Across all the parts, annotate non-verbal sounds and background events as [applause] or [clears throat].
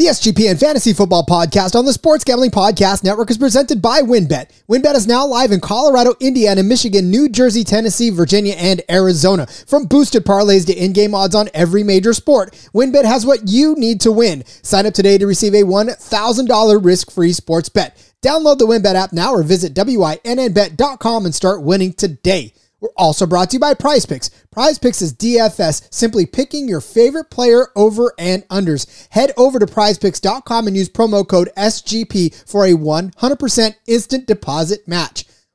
The SGPN Fantasy Football Podcast on the Sports Gambling Podcast Network is presented by WynnBET. WynnBET is now live in Colorado, Indiana, Michigan, New Jersey, Tennessee, Virginia, and Arizona. From boosted parlays to in-game odds on every major sport, WynnBET has what you need to win. Sign up today to receive a $1,000 risk-free sports bet. Download the WynnBET app now or visit wynnbet.com and start winning today. We're also brought to you by Prize Picks. Prize Picks is DFS, simply picking your favorite player over and unders. Head over to prizepicks.com and use promo code SGP for a 100% instant deposit match.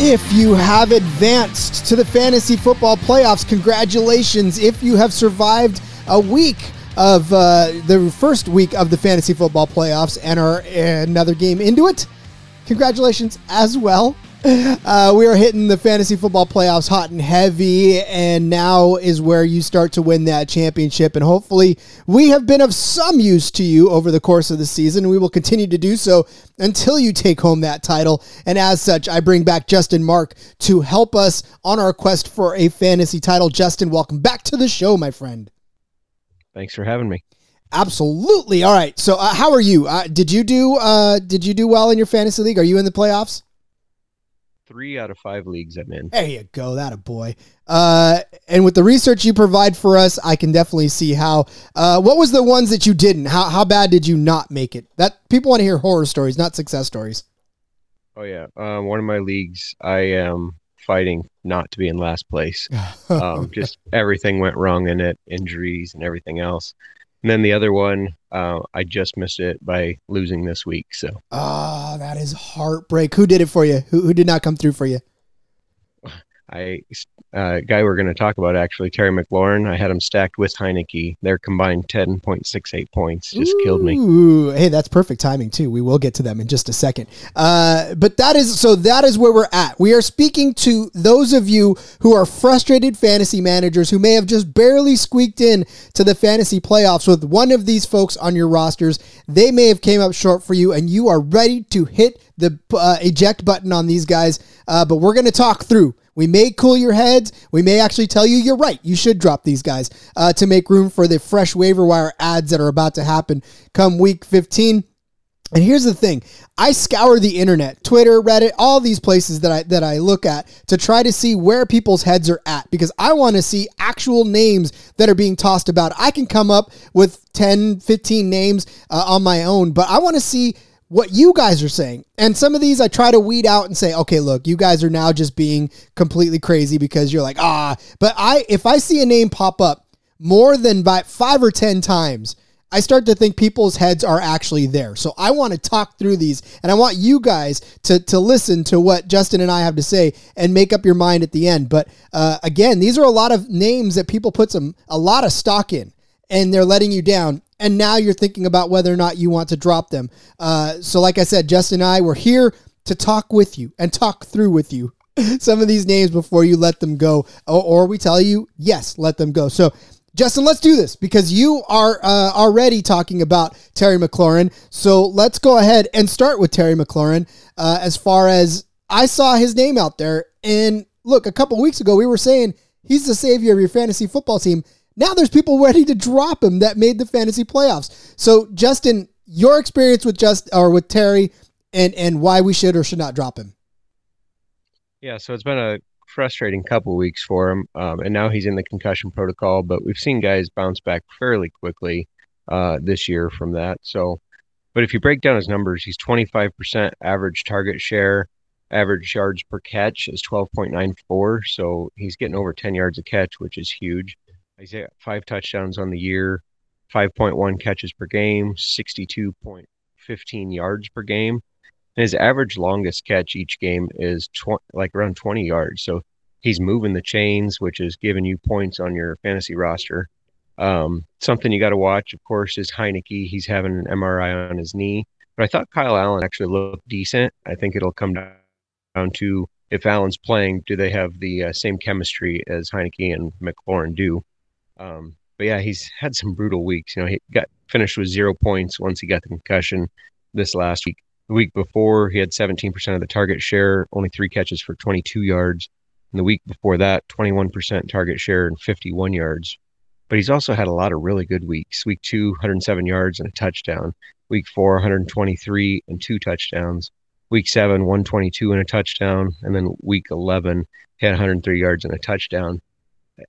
If you have advanced to the fantasy football playoffs, congratulations. If you have survived a week of uh, the first week of the fantasy football playoffs and are another game into it, congratulations as well. Uh, we are hitting the fantasy football playoffs hot and heavy, and now is where you start to win that championship. And hopefully, we have been of some use to you over the course of the season. We will continue to do so until you take home that title. And as such, I bring back Justin Mark to help us on our quest for a fantasy title. Justin, welcome back to the show, my friend. Thanks for having me. Absolutely. All right. So, uh, how are you? Uh, did you do? Uh, did you do well in your fantasy league? Are you in the playoffs? Three out of five leagues I'm in. There you go, that a boy. Uh, and with the research you provide for us, I can definitely see how. Uh, what was the ones that you didn't? How how bad did you not make it? That people want to hear horror stories, not success stories. Oh yeah, um, one of my leagues, I am fighting not to be in last place. [laughs] Um, just everything went wrong in it, injuries and everything else. And then the other one, uh, I just missed it by losing this week. So, oh, that is heartbreak. Who did it for you? Who, who did not come through for you? I uh, guy we're going to talk about actually, Terry McLaurin. I had him stacked with Heinicke. Their combined ten point six eight points just Ooh, killed me. Hey, that's perfect timing too. We will get to them in just a second. Uh, but that is so. That is where we're at. We are speaking to those of you who are frustrated fantasy managers who may have just barely squeaked in to the fantasy playoffs with one of these folks on your rosters. They may have came up short for you, and you are ready to hit the uh, eject button on these guys. Uh, but we're going to talk through we may cool your heads. We may actually tell you you're right. You should drop these guys uh, to make room for the fresh waiver wire ads that are about to happen come week 15. And here's the thing. I scour the internet, Twitter, Reddit, all these places that I that I look at to try to see where people's heads are at because I want to see actual names that are being tossed about. I can come up with 10, 15 names uh, on my own, but I want to see what you guys are saying. And some of these I try to weed out and say, okay, look, you guys are now just being completely crazy because you're like, ah, but I, if I see a name pop up more than by five or 10 times, I start to think people's heads are actually there. So I want to talk through these and I want you guys to, to listen to what Justin and I have to say and make up your mind at the end. But uh, again, these are a lot of names that people put some, a lot of stock in and they're letting you down and now you're thinking about whether or not you want to drop them. Uh, so, like I said, Justin and I were here to talk with you and talk through with you [laughs] some of these names before you let them go, or, or we tell you, yes, let them go. So, Justin, let's do this because you are uh, already talking about Terry McLaurin. So let's go ahead and start with Terry McLaurin. Uh, as far as I saw his name out there, and look, a couple weeks ago we were saying he's the savior of your fantasy football team. Now there's people ready to drop him that made the fantasy playoffs. So Justin, your experience with just or with Terry and and why we should or should not drop him. Yeah, so it's been a frustrating couple weeks for him, um, and now he's in the concussion protocol. But we've seen guys bounce back fairly quickly uh, this year from that. So, but if you break down his numbers, he's 25% average target share, Average yards per catch is 12.94, so he's getting over 10 yards a catch, which is huge. He's five touchdowns on the year, 5.1 catches per game, 62.15 yards per game. And his average longest catch each game is tw- like around 20 yards. So he's moving the chains, which is giving you points on your fantasy roster. Um, something you got to watch, of course, is Heinicke. He's having an MRI on his knee, but I thought Kyle Allen actually looked decent. I think it'll come down to if Allen's playing, do they have the uh, same chemistry as Heinicke and McLaurin do? Um, but yeah, he's had some brutal weeks. You know, he got finished with zero points once he got the concussion this last week. The week before, he had 17% of the target share, only three catches for 22 yards. And the week before that, 21% target share and 51 yards. But he's also had a lot of really good weeks. Week two, 107 yards and a touchdown. Week four, 123 and two touchdowns week seven, 122 and a touchdown. And then week 11, he had 103 yards and a touchdown.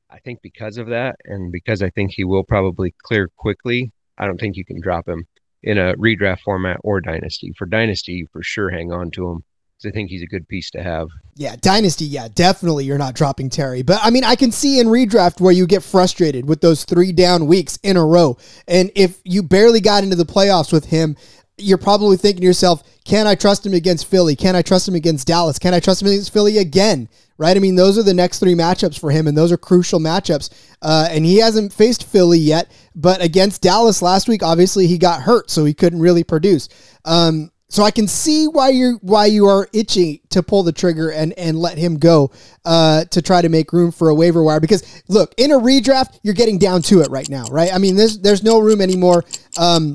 I think because of that, and because I think he will probably clear quickly, I don't think you can drop him in a redraft format or dynasty. For dynasty, you for sure hang on to him I think he's a good piece to have. Yeah, dynasty, yeah, definitely you're not dropping Terry. But I mean, I can see in redraft where you get frustrated with those three down weeks in a row. And if you barely got into the playoffs with him, you're probably thinking to yourself, can I trust him against Philly? Can I trust him against Dallas? Can I trust him against Philly again? Right? I mean, those are the next three matchups for him, and those are crucial matchups. Uh, and he hasn't faced Philly yet, but against Dallas last week, obviously he got hurt, so he couldn't really produce. Um, so I can see why you're why you are itching to pull the trigger and and let him go uh, to try to make room for a waiver wire. Because look, in a redraft, you're getting down to it right now, right? I mean, there's there's no room anymore. Um,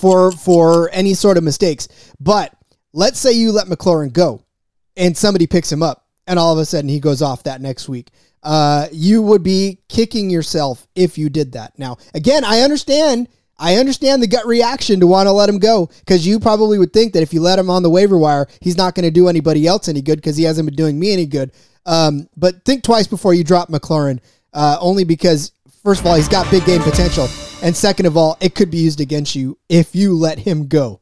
for for any sort of mistakes. But let's say you let McLaurin go and somebody picks him up and all of a sudden he goes off that next week. Uh, you would be kicking yourself if you did that. Now, again, I understand. I understand the gut reaction to want to let him go because you probably would think that if you let him on the waiver wire, he's not going to do anybody else any good because he hasn't been doing me any good. Um, but think twice before you drop McLaurin, uh, only because first of all, he's got big game potential. And second of all, it could be used against you if you let him go.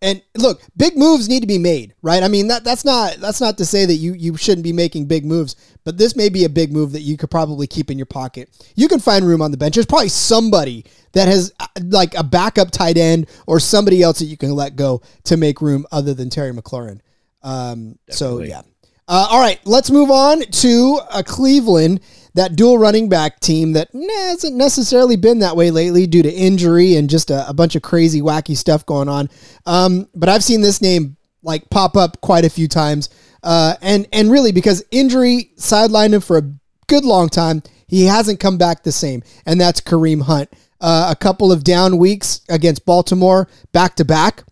And look, big moves need to be made, right? I mean that that's not that's not to say that you you shouldn't be making big moves, but this may be a big move that you could probably keep in your pocket. You can find room on the bench. There's probably somebody that has like a backup tight end or somebody else that you can let go to make room other than Terry McLaurin. Um, so yeah. Uh, all right, let's move on to uh, Cleveland that dual running back team that hasn't necessarily been that way lately due to injury and just a, a bunch of crazy, wacky stuff going on. Um, but I've seen this name like pop up quite a few times, uh, and and really because injury sidelined him for a good long time, he hasn't come back the same, and that's Kareem Hunt. Uh, a couple of down weeks against Baltimore back to back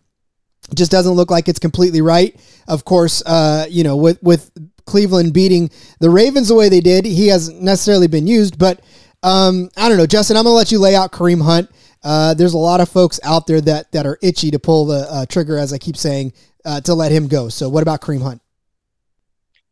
just doesn't look like it's completely right. Of course, uh, you know, with with Cleveland beating the Ravens the way they did. He hasn't necessarily been used, but um, I don't know, Justin. I'm going to let you lay out Kareem Hunt. Uh, there's a lot of folks out there that that are itchy to pull the uh, trigger, as I keep saying, uh, to let him go. So, what about Kareem Hunt?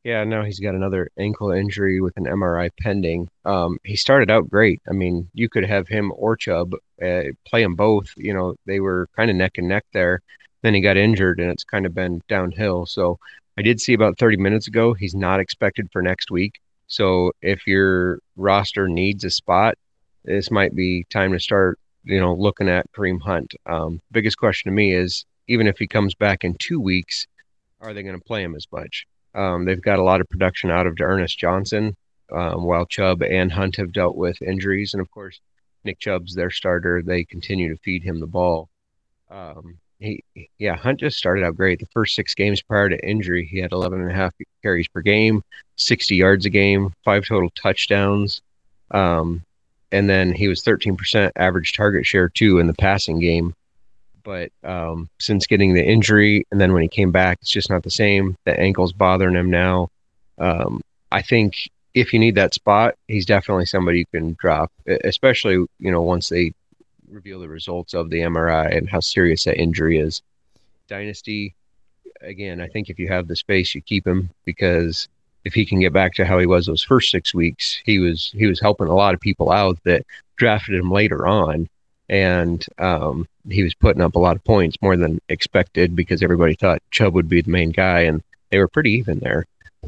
Yeah, now he's got another ankle injury with an MRI pending. Um, he started out great. I mean, you could have him or Chubb uh, play them both. You know, they were kind of neck and neck there. Then he got injured, and it's kind of been downhill. So I did see about 30 minutes ago he's not expected for next week. So if your roster needs a spot, this might be time to start, you know, looking at Kareem Hunt. Um, biggest question to me is even if he comes back in two weeks, are they going to play him as much? Um, they've got a lot of production out of Ernest Johnson, um, while Chubb and Hunt have dealt with injuries, and of course Nick Chubb's their starter. They continue to feed him the ball. Um, he yeah hunt just started out great. The first six games prior to injury he had 11 and a half carries per game 60 yards a game five total touchdowns. Um, and then he was 13% average target share too in the passing game. But um, since getting the injury and then when he came back it's just not the same. The ankle's bothering him now. Um, i think if you need that spot he's definitely somebody you can drop especially you know once they reveal the results of the MRI and how serious that injury is. Dynasty, again, I think if you have the space, you keep him because if he can get back to how he was those first six weeks, he was he was helping a lot of people out that drafted him later on. and um, he was putting up a lot of points more than expected because everybody thought Chubb would be the main guy, and they were pretty even there.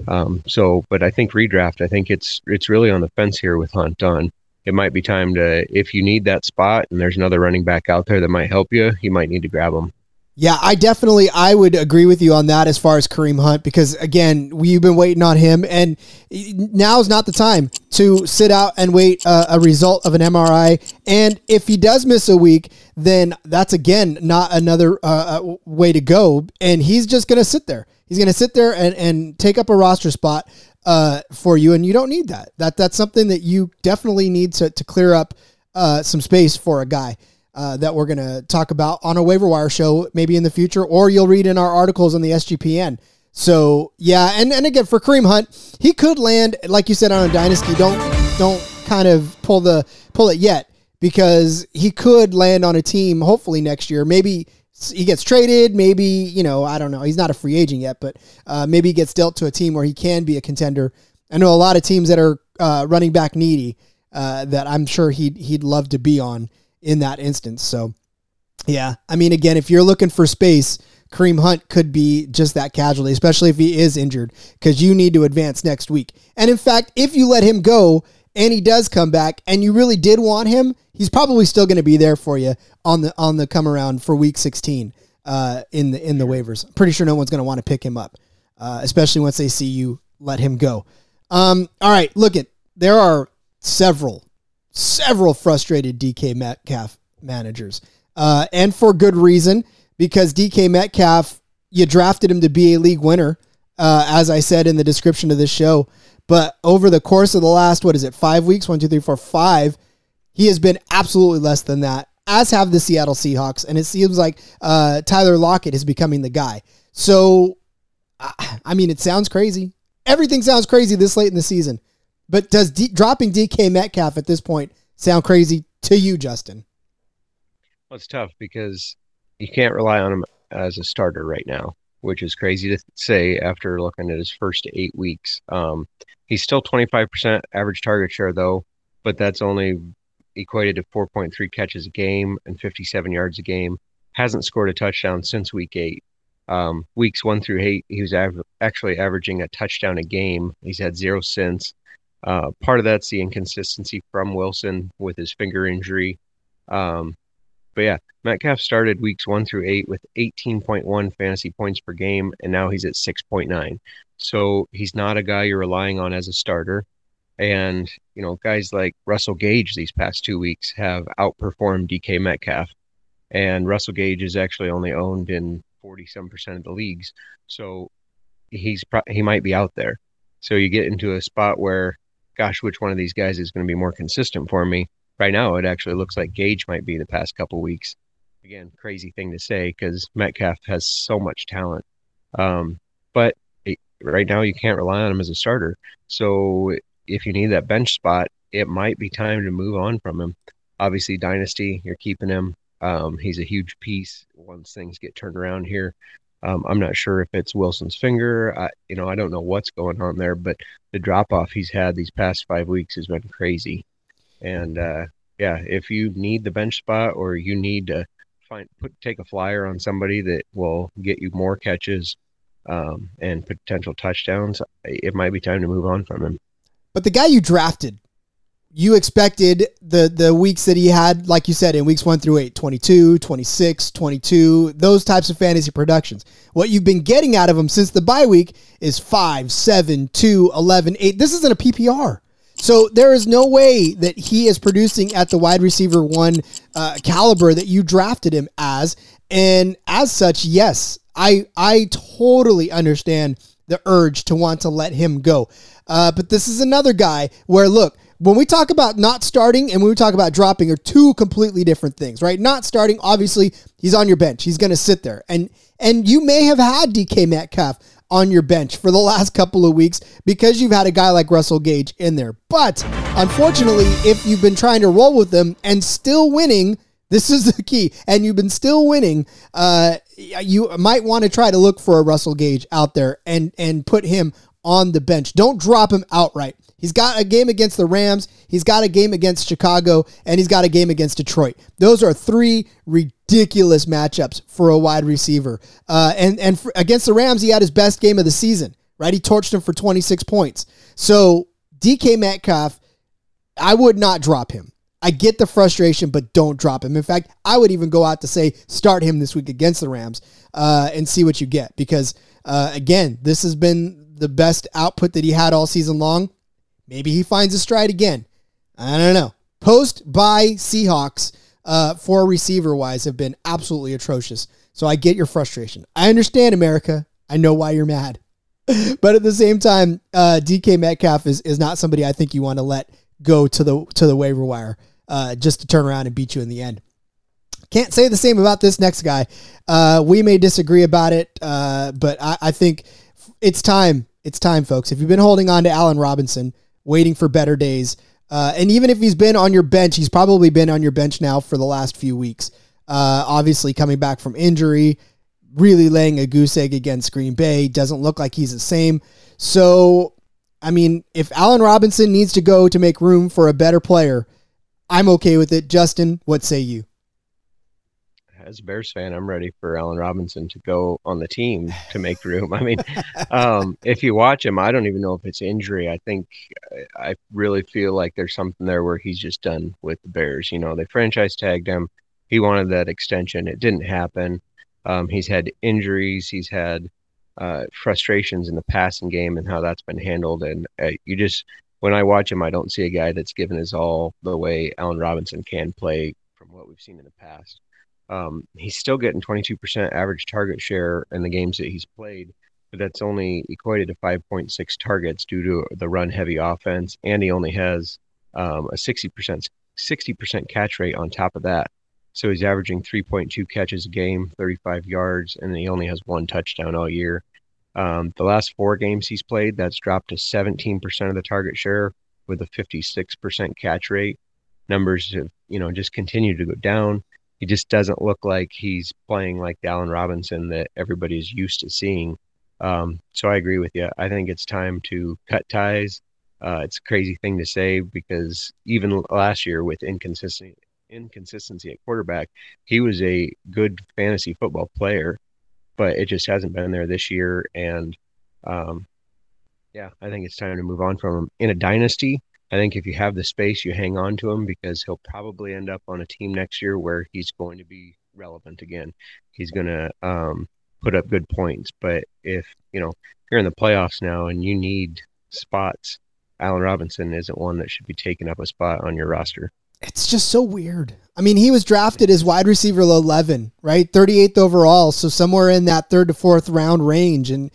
Um, so, but I think redraft. I think it's it's really on the fence here with Hunt done. It might be time to if you need that spot and there's another running back out there that might help you, you might need to grab him. Yeah, I definitely I would agree with you on that as far as Kareem Hunt because again we've been waiting on him and now is not the time to sit out and wait a, a result of an MRI and if he does miss a week then that's again not another uh, uh way to go. And he's just gonna sit there. He's gonna sit there and, and take up a roster spot uh, for you and you don't need that that that's something that you definitely need to, to clear up uh, some space for a guy uh, that we're going to talk about on a waiver wire show maybe in the future, or you'll read in our articles on the SGPN. So yeah, and, and again for Kareem Hunt, he could land like you said on a dynasty. Don't don't kind of pull the pull it yet because he could land on a team hopefully next year. Maybe he gets traded. Maybe you know I don't know. He's not a free agent yet, but uh, maybe he gets dealt to a team where he can be a contender. I know a lot of teams that are uh, running back needy uh, that I'm sure he'd he'd love to be on in that instance. So, yeah, I mean, again, if you're looking for space, Kareem Hunt could be just that casualty, especially if he is injured, because you need to advance next week. And in fact, if you let him go and he does come back, and you really did want him, he's probably still going to be there for you on the on the come around for Week 16 uh, in the in the waivers. I'm pretty sure no one's going to want to pick him up, uh, especially once they see you let him go. Um, all right, look at there are several several frustrated DK Metcalf managers, uh, and for good reason because DK Metcalf, you drafted him to be a league winner, uh, as I said in the description of this show. But over the course of the last, what is it, five weeks? One, two, three, four, five. He has been absolutely less than that, as have the Seattle Seahawks. And it seems like uh, Tyler Lockett is becoming the guy. So, I mean, it sounds crazy. Everything sounds crazy this late in the season. But does D- dropping DK Metcalf at this point sound crazy to you, Justin? Well, it's tough because you can't rely on him as a starter right now, which is crazy to say after looking at his first eight weeks. Um, he's still 25% average target share, though, but that's only equated to 4.3 catches a game and 57 yards a game. Hasn't scored a touchdown since week eight. Um, weeks one through eight, he was av- actually averaging a touchdown a game. He's had zero since. Uh, part of that's the inconsistency from Wilson with his finger injury. Um, but yeah, Metcalf started weeks one through eight with 18.1 fantasy points per game, and now he's at 6.9. So he's not a guy you're relying on as a starter. And, you know, guys like Russell Gage these past two weeks have outperformed DK Metcalf. And Russell Gage is actually only owned in 47% of the leagues. So he's pro- he might be out there. So you get into a spot where gosh, which one of these guys is going to be more consistent for me? Right now, it actually looks like Gage might be the past couple weeks. Again, crazy thing to say because Metcalf has so much talent. Um, but it, right now, you can't rely on him as a starter. So if you need that bench spot, it might be time to move on from him. Obviously, Dynasty, you're keeping him. Um, he's a huge piece once things get turned around here. Um, I'm not sure if it's Wilson's finger. I, you know, I don't know what's going on there, but the drop off he's had these past five weeks has been crazy. And uh, yeah, if you need the bench spot or you need to find put take a flyer on somebody that will get you more catches um, and potential touchdowns, it might be time to move on from him. But the guy you drafted you expected the the weeks that he had like you said in weeks 1 through 8 22 26 22 those types of fantasy productions. What you've been getting out of him since the bye week is 5 7 2 11 8 this isn't a ppr so there is no way that he is producing at the wide receiver one uh, caliber that you drafted him as and as such yes i i totally understand the urge to want to let him go uh, but this is another guy where look when we talk about not starting and when we talk about dropping are two completely different things, right? Not starting, obviously, he's on your bench. He's going to sit there. And and you may have had DK Metcalf on your bench for the last couple of weeks because you've had a guy like Russell Gage in there. But unfortunately, if you've been trying to roll with them and still winning, [laughs] this is the key, and you've been still winning, uh, you might want to try to look for a Russell Gage out there and and put him on the bench. Don't drop him outright He's got a game against the Rams, he's got a game against Chicago, and he's got a game against Detroit. Those are three ridiculous matchups for a wide receiver. Uh, and and for, against the Rams, he had his best game of the season, right? He torched him for 26 points. So DK Metcalf, I would not drop him. I get the frustration, but don't drop him. In fact, I would even go out to say start him this week against the Rams uh, and see what you get because, uh, again, this has been the best output that he had all season long. Maybe he finds a stride again. I don't know. Post by Seahawks uh, for receiver wise have been absolutely atrocious. So I get your frustration. I understand, America. I know why you're mad. [laughs] but at the same time, uh, DK Metcalf is, is not somebody I think you want to let go to the to the waiver wire uh, just to turn around and beat you in the end. Can't say the same about this next guy. Uh, we may disagree about it, uh, but I, I, think it's time. It's time, folks. If you've been holding on to Allen Robinson, waiting for better days, uh, and even if he's been on your bench, he's probably been on your bench now for the last few weeks. Uh, obviously, coming back from injury, really laying a goose egg against Green Bay. Doesn't look like he's the same. So I mean, if Allen Robinson needs to go to make room for a better player, I'm okay with it. Justin, what say you? As a Bears fan, I'm ready for Allen Robinson to go on the team to make room. I mean, um, [laughs] if you watch him, I don't even know if it's injury. I think I really feel like there's something there where he's just done with the Bears. You know, they franchise tagged him. He wanted that extension. It didn't happen. Um, he's had injuries. He's had uh, frustrations in the passing game and how that's been handled. And uh, you just, when I watch him, I don't see a guy that's given his all the way Allen Robinson can play from what we've seen in the past. Um, he's still getting 22% average target share in the games that he's played, but that's only equated to 5.6 targets due to the run heavy offense. And he only has um, a 60% 60% catch rate on top of that. So he's averaging 3.2 catches a game, 35 yards, and he only has one touchdown all year. Um, the last four games he's played, that's dropped to 17% of the target share with a 56% catch rate. Numbers have, you know, just continued to go down. He just doesn't look like he's playing like the Allen Robinson that everybody's used to seeing. Um, so I agree with you. I think it's time to cut ties. Uh, it's a crazy thing to say because even last year with inconsistent inconsistency at quarterback. He was a good fantasy football player, but it just hasn't been there this year. And um, yeah, I think it's time to move on from him. In a dynasty, I think if you have the space, you hang on to him because he'll probably end up on a team next year where he's going to be relevant again. He's going to um, put up good points. But if you know you're in the playoffs now and you need spots, Allen Robinson isn't one that should be taking up a spot on your roster it's just so weird. I mean, he was drafted as wide receiver 11, right? 38th overall, so somewhere in that third to fourth round range and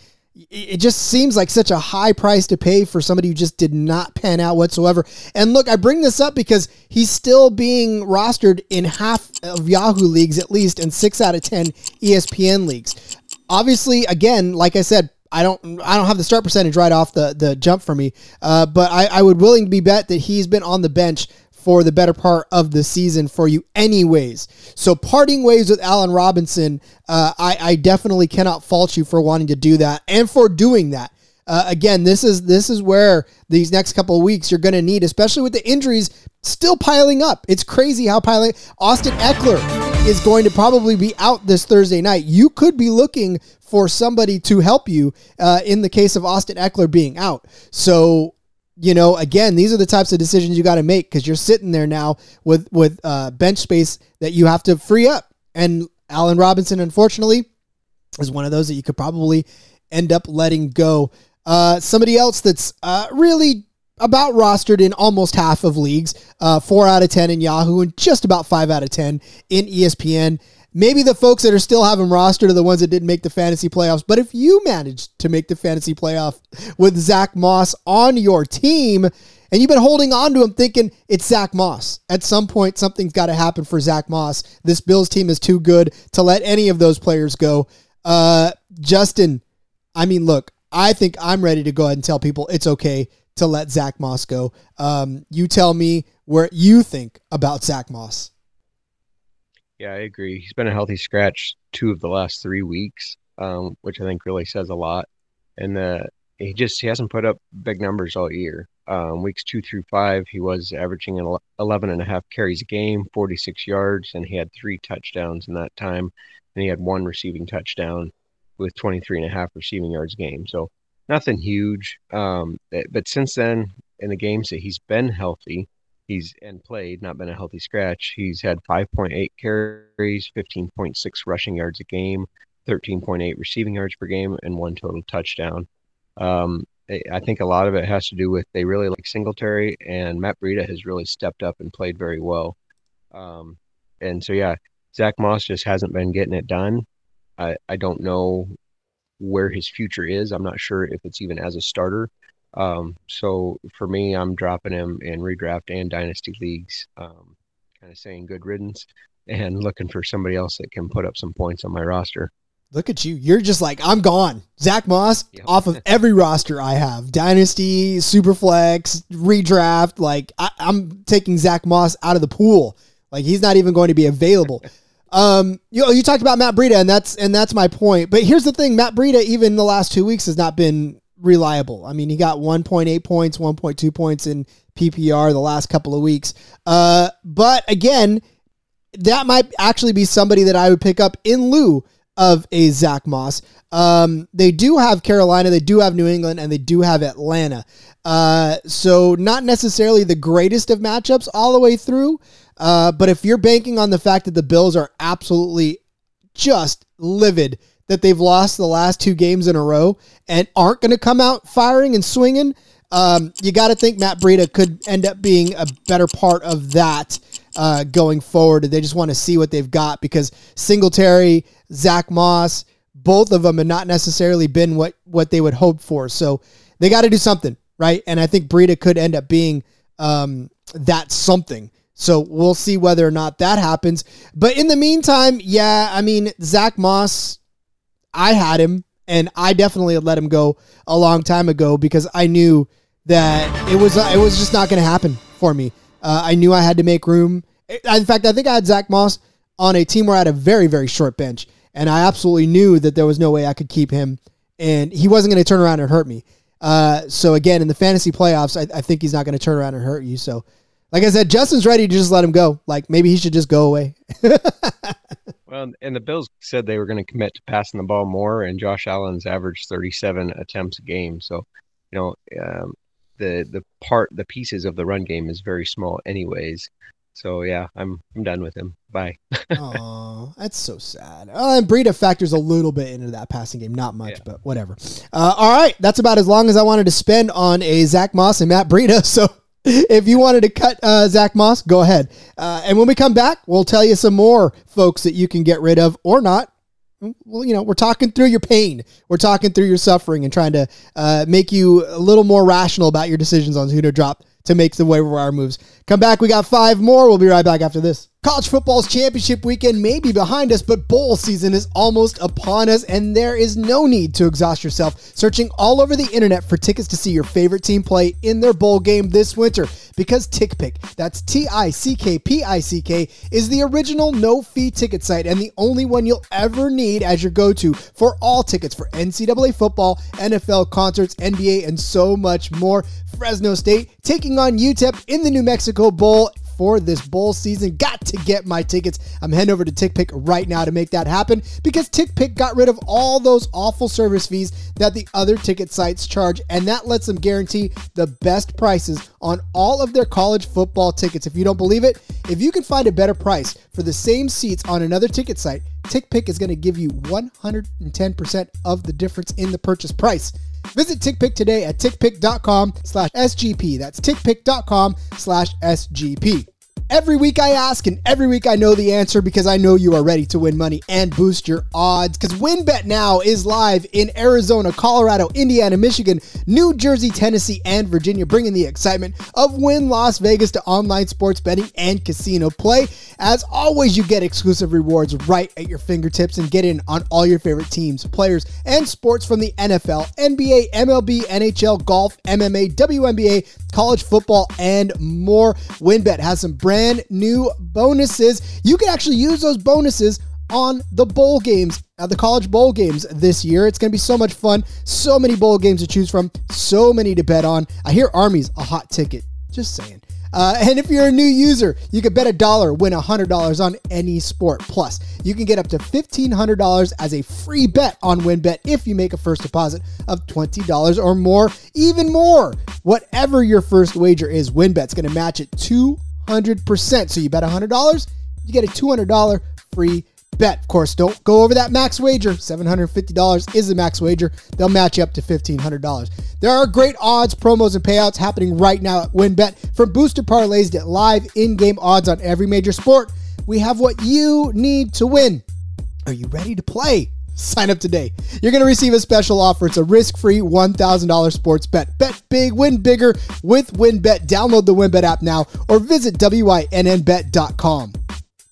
it just seems like such a high price to pay for somebody who just did not pan out whatsoever. And look, I bring this up because he's still being rostered in half of Yahoo leagues at least and 6 out of 10 ESPN leagues. Obviously, again, like I said, I don't I don't have the start percentage right off the, the jump for me, uh, but I, I would willing to be bet that he's been on the bench for the better part of the season for you, anyways. So, parting ways with Allen Robinson, uh, I, I, definitely cannot fault you for wanting to do that and for doing that. Uh, again, this is this is where these next couple of weeks you're going to need, especially with the injuries still piling up. It's crazy how piling. Austin Ekeler is going to probably be out this Thursday night. You could be looking for somebody to help you uh, in the case of Austin Ekeler being out. So you know, again, these are the types of decisions you got to make because you're sitting there now with with uh, bench space that you have to free up. And Allen Robinson, unfortunately, is one of those that you could probably end up letting go. Uh, somebody else that's uh, really about rostered in almost half of leagues, uh, four out of ten in Yahoo, and just about five out of ten in ESPN. Maybe the folks that are still having rostered are the ones that didn't make the fantasy playoffs. But if you managed to make the fantasy playoff with Zach Moss on your team, and you've been holding on to him thinking it's Zach Moss. At some point, something's got to happen for Zach Moss. This Bills team is too good to let any of those players go. Uh, Justin, I mean, look, I think I'm ready to go ahead and tell people it's okay to let Zach Moss go. Um, you tell me where you think about Zach Moss. Yeah, I agree. He's been a healthy scratch two of the last three weeks, um, which I think really says a lot. And the he just he hasn't put up big numbers all year. Um, weeks two through five, he was averaging 11 and a half carries a game, 46 yards, and he had three touchdowns in that time. And he had one receiving touchdown with 23 and a half receiving yards a game. So nothing huge. Um, eh, but since then, in the games that he's been healthy, he's and played, not been a healthy scratch. He's had 5.8 carries, 15.6 rushing yards a game, 13.8 receiving yards per game, and one total touchdown. Um, I think a lot of it has to do with they really like Singletary, and Matt Breida has really stepped up and played very well. Um, and so, yeah, Zach Moss just hasn't been getting it done. I, I don't know where his future is. I'm not sure if it's even as a starter. Um, so for me, I'm dropping him in redraft and dynasty leagues, um, kind of saying good riddance [laughs] and looking for somebody else that can put up some points on my roster. Look at you. You're just like, I'm gone. Zach Moss yep. off of every [laughs] roster I have. Dynasty, Superflex, redraft. Like I, am taking Zach Moss out of the pool. Like he's not even going to be available. [laughs] um, you you talked about Matt Breida, and that's and that's my point. But here's the thing: Matt Breida, even the last two weeks, has not been reliable. I mean, he got 1.8 points, 1.2 points in PPR the last couple of weeks. Uh, but again, that might actually be somebody that I would pick up in lieu of a Zach Moss. Um, they do have Carolina, they do have New England, and they do have Atlanta. Uh, so not necessarily the greatest of matchups all the way through. Uh, but if you're banking on the fact that the Bills are absolutely just livid that they've lost the last two games in a row and aren't going to come out firing and swinging, um, you got to think Matt Breida could end up being a better part of that uh, going forward. They just want to see what they've got because Singletary, Zach Moss, both of them have not necessarily been what what they would hope for. So they got to do something, right? And I think Breida could end up being um, that something. So we'll see whether or not that happens. But in the meantime, yeah, I mean Zach Moss I had him, and I definitely let him go a long time ago because I knew that it was uh, it was just not going to happen for me. Uh, I knew I had to make room. In fact, I think I had Zach Moss on a team where I had a very very short bench, and I absolutely knew that there was no way I could keep him, and he wasn't going to turn around and hurt me. Uh, so again, in the fantasy playoffs, I, I think he's not going to turn around and hurt you. So, like I said, Justin's ready to just let him go. Like maybe he should just go away. [laughs] Well, and the Bills said they were going to commit to passing the ball more, and Josh Allen's averaged 37 attempts a game. So, you know, um, the the part the pieces of the run game is very small, anyways. So yeah, I'm I'm done with him. Bye. [laughs] Oh, that's so sad. Uh, and Breida factors a little bit into that passing game, not much, yeah. but whatever. Uh, all right, that's about as long as I wanted to spend on a Zach Moss and Matt Breida. [laughs] So [laughs] if you wanted to cut uh, Zach Moss, go ahead. Uh, and when we come back, we'll tell you some more folks that you can get rid of or not. Well, you know, we're talking through your pain. We're talking through your suffering and trying to uh, make you a little more rational about your decisions on who to drop to make the waiver wire moves. Come back. We got five more. We'll be right back after this. College football's championship weekend may be behind us, but bowl season is almost upon us, and there is no need to exhaust yourself searching all over the internet for tickets to see your favorite team play in their bowl game this winter. Because TickPick, that's T I C K P I C K, is the original no fee ticket site and the only one you'll ever need as your go to for all tickets for NCAA football, NFL concerts, NBA, and so much more. Fresno State taking on UTEP in the New Mexico Bowl for this bowl season. Got to get my tickets. I'm heading over to TickPick right now to make that happen because TickPick got rid of all those awful service fees that the other ticket sites charge, and that lets them guarantee the best prices on all of their college football tickets. If you don't believe it, if you can find a better price for the same seats on another ticket site, TickPick is going to give you 110% of the difference in the purchase price. Visit TickPick today at tickpick.com slash SGP. That's tickpick.com slash SGP. Every week I ask, and every week I know the answer because I know you are ready to win money and boost your odds. Because WynnBET now is live in Arizona, Colorado, Indiana, Michigan, New Jersey, Tennessee, and Virginia, bringing the excitement of Wynn Las Vegas to online sports betting and casino play. As always, you get exclusive rewards right at your fingertips and get in on all your favorite teams, players, and sports from the NFL, NBA, MLB, NHL, golf, MMA, WNBA, college football, and more. WynnBET has some brand new bonuses. You can actually use those bonuses on the bowl games, uh, the college bowl games this year. It's going to be so much fun. So many bowl games to choose from, so many to bet on. I hear Army's a hot ticket. Just saying. Uh, and if you're a new user, you can bet a dollar, win $100 on any sport. Plus, you can get up to $1,500 as a free bet on WynnBET if you make a first deposit of $20 or more. Even more, whatever your first wager is, WynnBET's going to match it 200%. So you bet $100, you get a $200 free bet. Of course, don't go over that max wager. $750 is the max wager. They'll match you up to $1,500. There are great odds, promos, and payouts happening right now at WynnBET. From boosted parlays to live in game odds on every major sport, we have what you need to win. Are you ready to play? Sign up today. You're going to receive a special offer. It's a risk free $1,000 sports bet. Bet big, win bigger with WynnBET. Download the WynnBET app now or visit WYNNBet.com.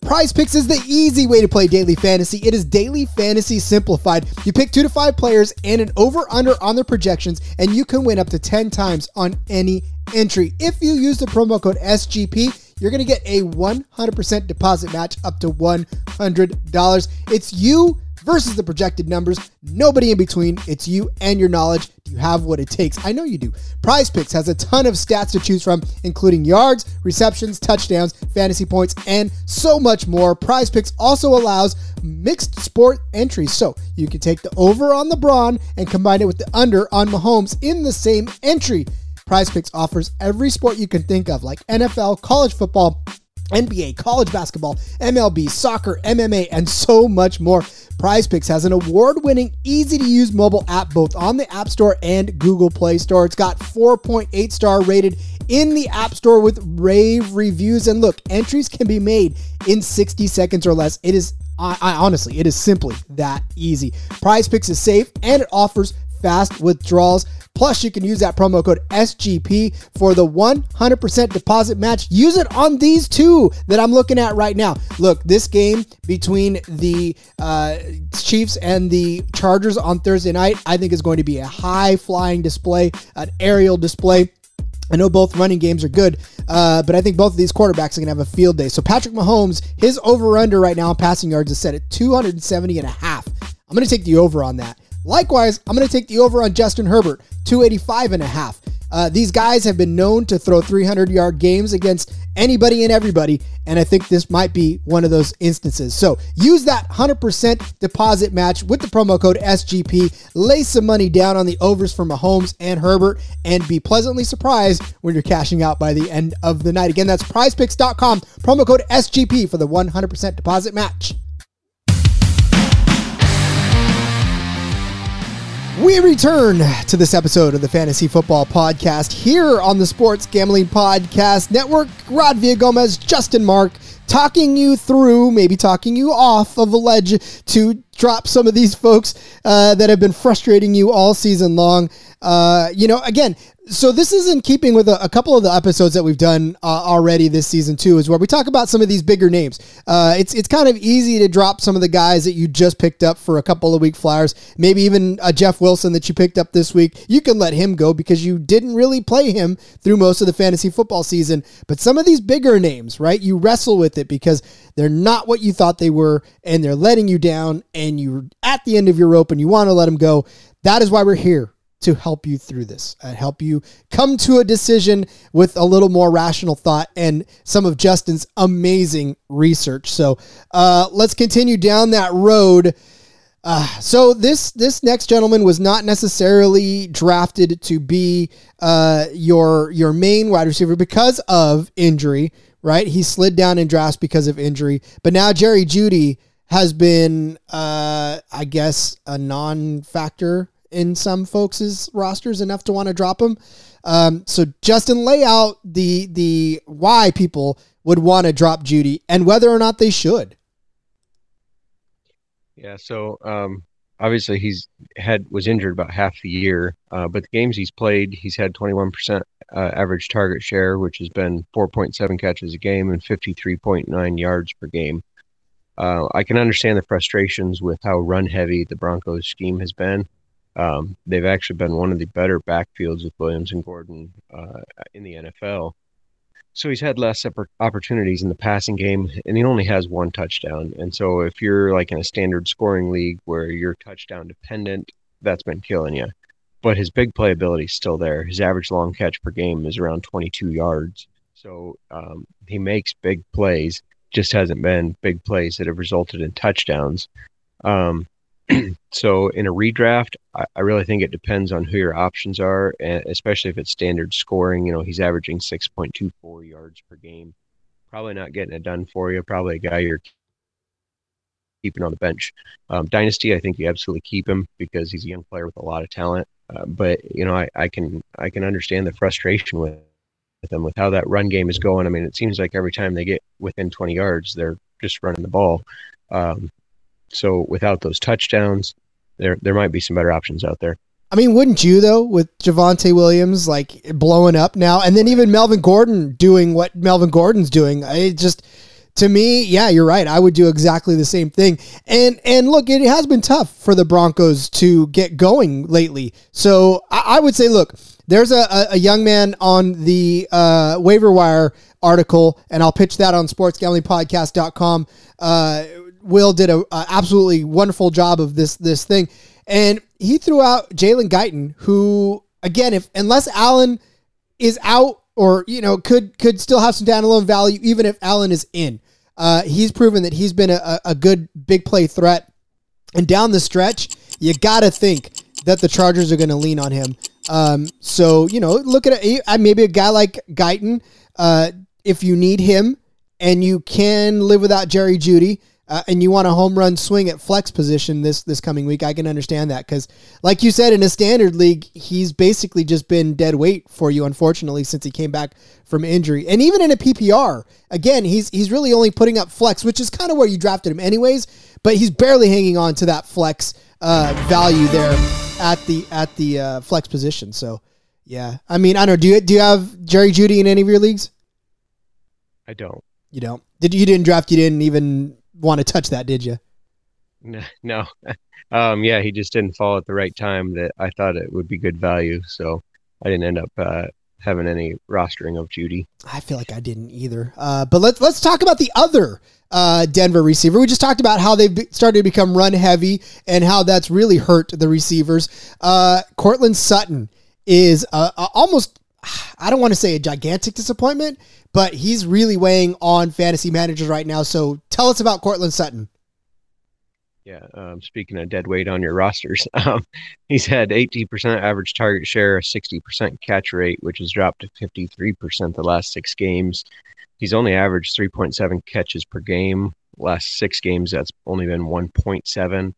Prize Picks is the easy way to play daily fantasy. It is daily fantasy simplified. You pick two to five players and an over under on their projections, and you can win up to 10 times on any entry. If you use the promo code SGP, you're going to get a 100% deposit match up to $100. It's you versus the projected numbers. Nobody in between. It's you and your knowledge. Do you have what it takes? I know you do. Prize Picks has a ton of stats to choose from, including yards, receptions, touchdowns, fantasy points, and so much more. Prize Picks also allows mixed sport entries. So you can take the over on LeBron and combine it with the under on Mahomes in the same entry. Prize Picks offers every sport you can think of, like NFL, college football, NBA, college basketball, MLB, soccer, MMA, and so much more. Prize Picks has an award winning, easy to use mobile app both on the App Store and Google Play Store. It's got 4.8 star rated in the App Store with rave reviews. And look, entries can be made in 60 seconds or less. It is, I, I honestly, it is simply that easy. Prize Picks is safe and it offers fast withdrawals. Plus, you can use that promo code SGP for the 100% deposit match. Use it on these two that I'm looking at right now. Look, this game between the uh, Chiefs and the Chargers on Thursday night, I think is going to be a high flying display, an aerial display. I know both running games are good, uh, but I think both of these quarterbacks are going to have a field day. So Patrick Mahomes, his over-under right now on passing yards is set at 270 and a half. I'm going to take the over on that. Likewise, I'm going to take the over on Justin Herbert, 285 and a half. Uh, these guys have been known to throw 300 yard games against anybody and everybody, and I think this might be one of those instances. So use that 100% deposit match with the promo code SGP. Lay some money down on the overs for Mahomes and Herbert, and be pleasantly surprised when you're cashing out by the end of the night. Again, that's prizepicks.com, promo code SGP for the 100% deposit match. We return to this episode of the Fantasy Football Podcast here on the Sports Gambling Podcast Network. Rod Villagomez, Justin Mark, talking you through, maybe talking you off of a ledge to drop some of these folks uh, that have been frustrating you all season long. Uh, you know, again, so this is in keeping with a, a, couple of the episodes that we've done uh, already this season too, is where we talk about some of these bigger names. Uh, it's it's kind of easy to drop some of the guys that you just picked up for a couple of week flyers, maybe even a Jeff Wilson that you picked up this week. You can let him go because you didn't really play him through most of the fantasy football season. But some of these bigger names, right? You wrestle with it because they're not what you thought they were, and they're letting you down, and you're at the end of your rope, and you want to let them go. That is why we're here to help you through this and help you come to a decision with a little more rational thought and some of Justin's amazing research. So uh, let's continue down that road. Uh, so this this next gentleman was not necessarily drafted to be uh, your your main wide receiver because of injury, right? He slid down in drafts because of injury, but now Jerry Jeudy has been, uh, I guess, a non-factor in some folks' rosters enough to want to drop him. Um, so Justin, lay out the the why people would want to drop Jeudy and whether or not they should. Yeah, so um, obviously he's had was injured about half the year, uh, but the games he's played, he's had 21% uh, average target share, which has been 4.7 catches a game and 53.9 yards per game. Uh, I can understand the frustrations with how run heavy the Broncos scheme has been. Um, they've actually been one of the better backfields with Williams and Gordon uh, in the NFL. so he's had less opportunities in the passing game, and he only has one touchdown. And so if you're like in a standard scoring league where you're touchdown dependent, that's been killing you. But his big playability is still there. His average long catch per game is around 22 yards. So um, he makes big plays, just hasn't been big plays that have resulted in touchdowns. Um, [clears throat] so in a redraft, I, I, really think it depends on who your options are, and especially if it's standard scoring. You know, he's averaging 6.24 yards per game. Probably not getting it done for you. Probably a guy you're keeping on the bench. Um, Dynasty, I think you absolutely keep him because he's a young player with a lot of talent. Uh, but you know, I, I can I can understand the frustration with, with them with how that run game is going. I mean, it seems like every time they get within 20 yards, they're just running the ball. Um, so without those touchdowns, there there might be some better options out there. I mean, wouldn't you though, with Javonte Williams like blowing up now, and then even Melvin Gordon doing what Melvin Gordon's doing? It just to me, yeah, you're right. I would do exactly the same thing. And and look, it has been tough for the Broncos to get going lately. So I, I would say, look, there's a, a young man on the uh, waiver wire article, and I'll pitch that on sportsgamblingpodcast.com. Uh, Will did a, a, absolutely wonderful job of this this thing, and he threw out Jalen Guyton, who again, if unless Allen is out or you know could could still have some standalone value even if Allen is in. Uh, he's proven that he's been a, a good big play threat, and down the stretch, you got to think that the Chargers are going to lean on him. Um, so you know, look at maybe a guy like Guyton. Uh, if you need him and you can live without Jerry Jeudy, uh, and you want a home run swing at flex position this this coming week, I can understand that because, like you said, in a standard league, he's basically just been dead weight for you, unfortunately, since he came back from injury. And even in a PPR, again, he's he's really only putting up flex, which is kind of where you drafted him anyways. But he's barely hanging on to that flex uh, value there at the at the uh, flex position. So, yeah, I mean, I don't know. Do you do you have Jerry Jeudy in any of your leagues? I don't. You don't. Did you didn't draft? You didn't even want to touch that, did you? No, no. [laughs] Um, yeah, he just didn't fall at the right time that I thought it would be good value. So I didn't end up uh, having any rostering of Jeudy. I feel like I didn't either. Uh, but let's let's talk about the other uh, Denver receiver. We just talked about how they've started to become run heavy and how that's really hurt the receivers. Uh, Courtland Sutton is uh, almost [sighs] I don't want to say a gigantic disappointment, but he's really weighing on fantasy managers right now. So tell us about Courtland Sutton. Yeah, um, speaking of dead weight on your rosters, [laughs] um, he's had 80% average target share, 60% catch rate, which has dropped to 53% the last six games. He's only averaged 3.7 catches per game. Last six games, that's only been 1.7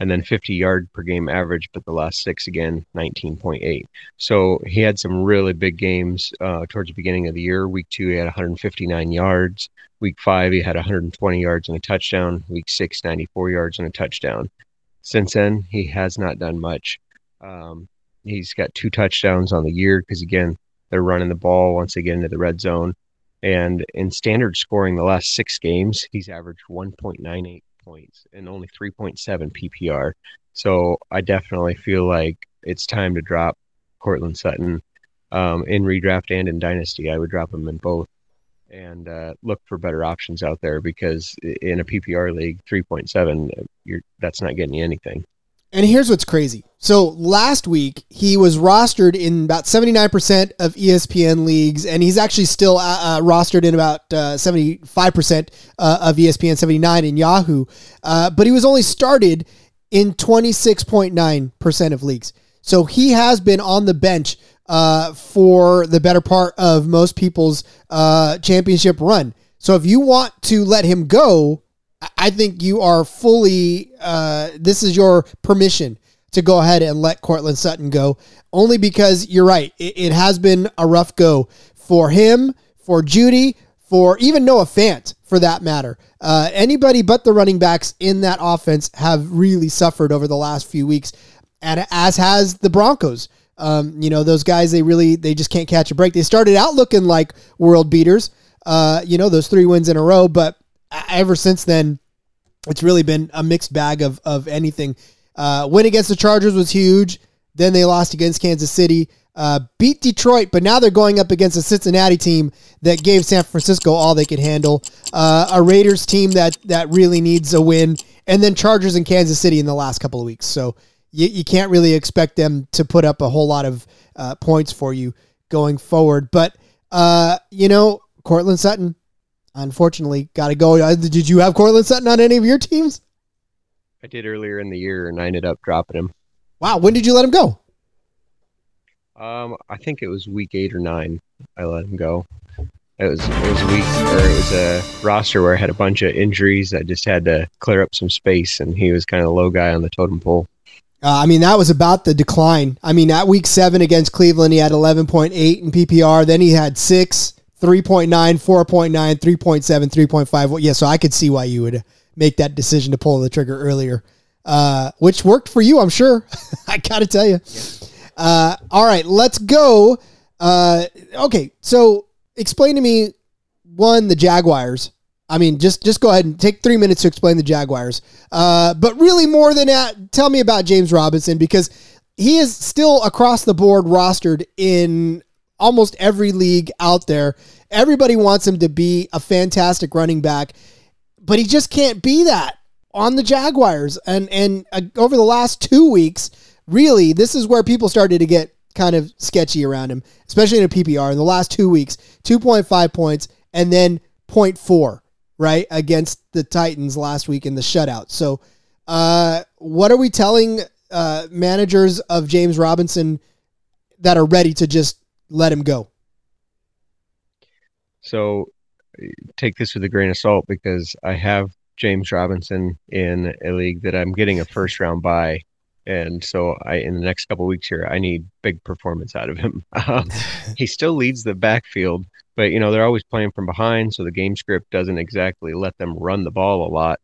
and then 50 yard per game average, but the last six again, 19.8. So he had some really big games uh, towards the beginning of the year. Week two, he had 159 yards. Week five, he had 120 yards and a touchdown. Week six, 94 yards and a touchdown. Since then, he has not done much. Um, he's got two touchdowns on the year because, again, they're running the ball once they get into the red zone. And in standard scoring, the last six games, he's averaged 1.98 points and only 3.7 PPR. So I definitely feel like it's time to drop Courtland Sutton um, in redraft and in dynasty. I would drop him in both and uh, look for better options out there because in a PPR league, 3.7, you're that's not getting you anything. And here's what's crazy. So last week he was rostered in about 79% of ESPN leagues, and he's actually still uh, uh, rostered in about uh, 75% uh, of ESPN, 79 in Yahoo. Uh, but he was only started in 26.9% of leagues. So he has been on the bench uh, for the better part of most people's championship run. So if you want to let him go, I think you are fully. Uh, this is your permission to go ahead and let Courtland Sutton go, only because you're right. It, it has been a rough go for him, for Jeudy, for even Noah Fant, for that matter. Uh, anybody but the running backs in that offense have really suffered over the last few weeks, and as has the Broncos. Um, you know, those guys they really they just can't catch a break. They started out looking like world beaters. Uh, you know, those three wins in a row, but ever since then, it's really been a mixed bag of of anything. Uh, win against the Chargers was huge. Then they lost against Kansas City. uh, beat Detroit, but now they're going up against a Cincinnati team that gave San Francisco all they could handle. Uh, a Raiders team that that really needs a win, and then Chargers and Kansas City in the last couple of weeks. So you, you can't really expect them to put up a whole lot of uh, points for you going forward. But uh, you know, Courtland Sutton, unfortunately, got to go. Did you have Courtland Sutton on any of your teams? I did earlier in the year, and I ended up dropping him. Wow, when did you let him go? Um, I think it was week eight or nine. I let him go. It was it was a week or it was a roster where I had a bunch of injuries. I just had to clear up some space, and he was kind of the low guy on the totem pole. Uh, I mean, that was about the decline. I mean, at week seven against Cleveland, he had 11.8 in PPR. Then he had six, 3.9, 4.9, 3.7, 3.5. Yeah, so I could see why you would make that decision to pull the trigger earlier, uh, which worked for you, I'm sure. [laughs] I got to tell you. Yeah. Uh, all right, let's go. Uh, okay, so explain to me one the Jaguars. I mean, just just go ahead and take three minutes to explain the Jaguars. Uh, but really, more than that, tell me about James Robinson because he is still across the board rostered in almost every league out there. Everybody wants him to be a fantastic running back, but he just can't be that on the Jaguars. And and uh, over the last two weeks, really, this is where people started to get kind of sketchy around him, especially in a PPR. In the last two weeks, 2.5 points and then 0.4, right, against the Titans last week in the shutout. So, uh, what are we telling uh, managers of James Robinson that are ready to just let him go? So, take this with a grain of salt because I have James Robinson in a league that I'm getting a first round bye and so I in the next couple weeks here I need big performance out of him. [laughs] Um, [laughs] he still leads the backfield, but you know they're always playing from behind, so the game script doesn't exactly let them run the ball a lot.